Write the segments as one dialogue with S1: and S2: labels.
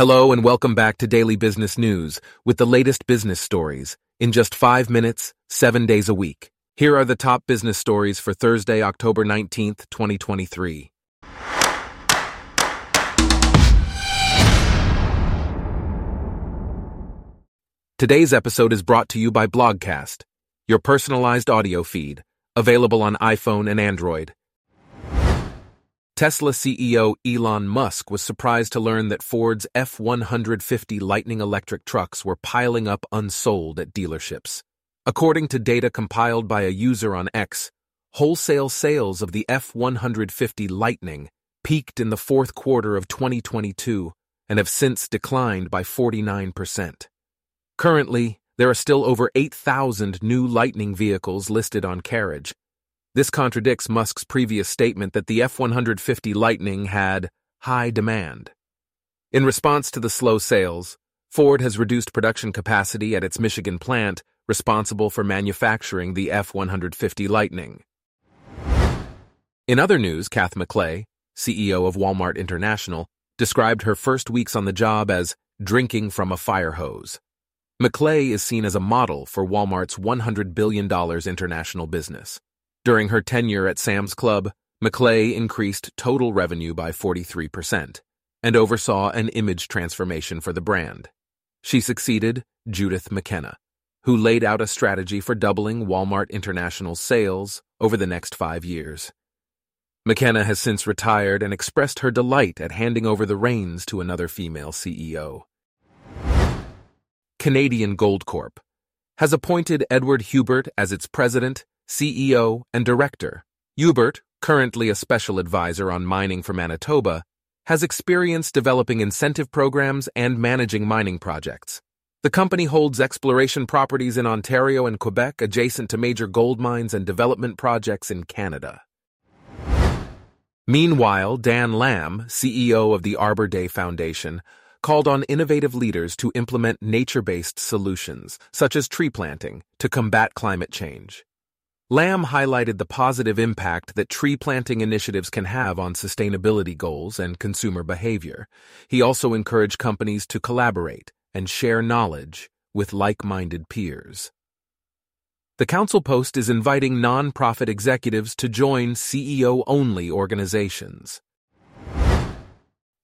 S1: Hello and welcome back to Daily Business News with the latest business stories in just five minutes, seven days a week. Here are the top business stories for Thursday, October 19th, 2023. Today's episode is brought to you by Blogcast, your personalized audio feed, available on iPhone and Android. Tesla CEO Elon Musk was surprised to learn that Ford's F 150 Lightning electric trucks were piling up unsold at dealerships. According to data compiled by a user on X, wholesale sales of the F 150 Lightning peaked in the fourth quarter of 2022 and have since declined by 49%. Currently, there are still over 8,000 new Lightning vehicles listed on carriage, this contradicts Musk's previous statement that the F 150 Lightning had high demand. In response to the slow sales, Ford has reduced production capacity at its Michigan plant responsible for manufacturing the F 150 Lightning. In other news, Kath McLay, CEO of Walmart International, described her first weeks on the job as drinking from a fire hose. McLay is seen as a model for Walmart's $100 billion international business. During her tenure at Sam's Club, McLay increased total revenue by 43% and oversaw an image transformation for the brand. She succeeded Judith McKenna, who laid out a strategy for doubling Walmart International's sales over the next five years. McKenna has since retired and expressed her delight at handing over the reins to another female CEO. Canadian Gold Corp has appointed Edward Huebert as its president CEO, and director. Huebert, currently a special advisor on mining for Manitoba, has experience developing incentive programs and managing mining projects. The company holds exploration properties in Ontario and Quebec adjacent to major gold mines and development projects in Canada. Meanwhile, Dan Lamb, CEO of the Arbor Day Foundation, called on innovative leaders to implement nature based solutions, such as tree planting, to combat climate change. Lamb highlighted the positive impact that tree planting initiatives can have on sustainability goals and consumer behavior. He also encouraged companies to collaborate and share knowledge with like minded peers. The Council Post is inviting nonprofit executives to join CEO only organizations.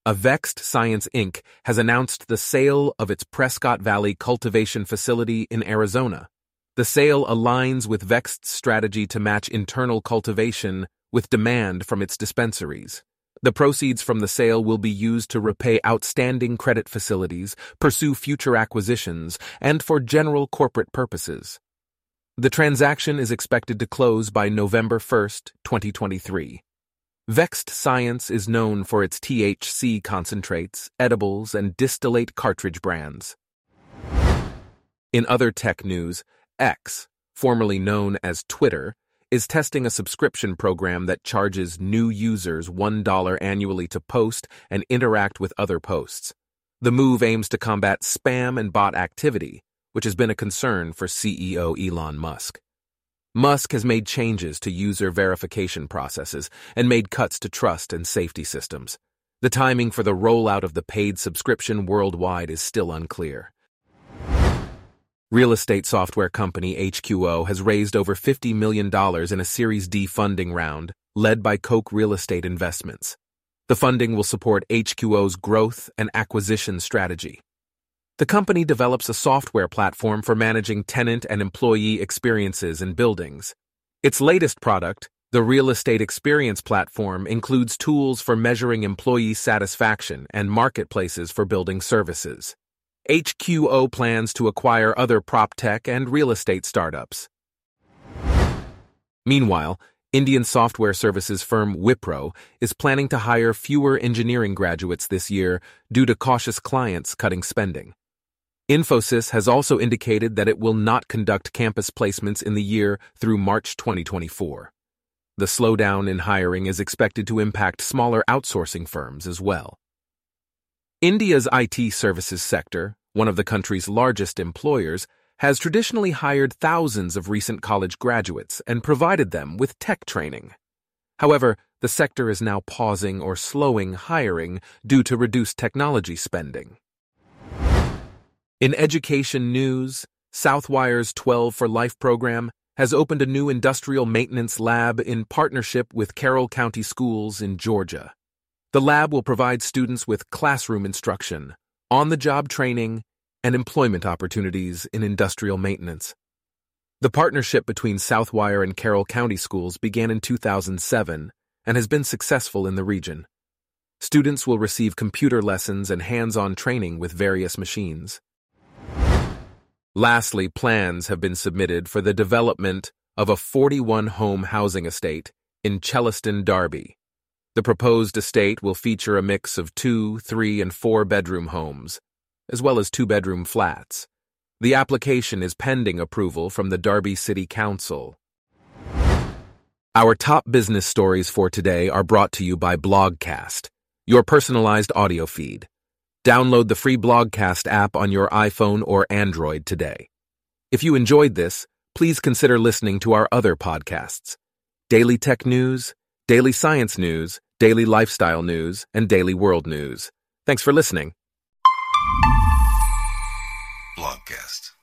S1: Avext Science Inc. has announced the sale of its Prescott Valley cultivation facility in Arizona. The sale aligns with Vext's strategy to match internal cultivation with demand from its dispensaries. The proceeds from the sale will be used to repay outstanding credit facilities, pursue future acquisitions, and for general corporate purposes. The transaction is expected to close by November 1, 2023. Vext Science is known for its THC concentrates, edibles, and distillate cartridge brands. In other tech news, X, formerly known as Twitter, is testing a subscription program that charges new users $1 annually to post and interact with other posts. The move aims to combat spam and bot activity, which has been a concern for CEO Elon Musk. Musk has made changes to user verification processes and made cuts to trust and safety systems. The timing for the rollout of the paid subscription worldwide is still unclear. Real estate software company HQO has raised over $50 million in a Series D funding round led by Koch Real Estate Investments. The funding will support HQO's growth and acquisition strategy. The company develops a software platform for managing tenant and employee experiences in buildings. Its latest product, the Real Estate Experience Platform, includes tools for measuring employee satisfaction and marketplaces for building services. HQO plans to acquire other prop tech and real estate startups. Meanwhile, Indian software services firm Wipro is planning to hire fewer engineering graduates this year due to cautious clients cutting spending. Infosys has also indicated that it will not conduct campus placements in the year through March 2024. The slowdown in hiring is expected to impact smaller outsourcing firms as well. India's IT services sector, one of the country's largest employers, has traditionally hired thousands of recent college graduates and provided them with tech training. However, the sector is now pausing or slowing hiring due to reduced technology spending. In education news, Southwire's 12 for Life program has opened a new industrial maintenance lab in partnership with Carroll County Schools in Georgia. The lab will provide students with classroom instruction, on the job training, and employment opportunities in industrial maintenance. The partnership between Southwire and Carroll County Schools began in 2007 and has been successful in the region. Students will receive computer lessons and hands on training with various machines. Lastly, plans have been submitted for the development of a 41 home housing estate in Chellaston, Derby. The proposed estate will feature a mix of two, three, and four bedroom homes, as well as two bedroom flats. The application is pending approval from the Derby City Council. Our top business stories for today are brought to you by Blogcast, your personalized audio feed. Download the free Blogcast app on your iPhone or Android today. If you enjoyed this, please consider listening to our other podcasts Daily Tech News, Daily Science News, Daily Lifestyle News, and Daily World News. Thanks for listening.
S2: Blogcast.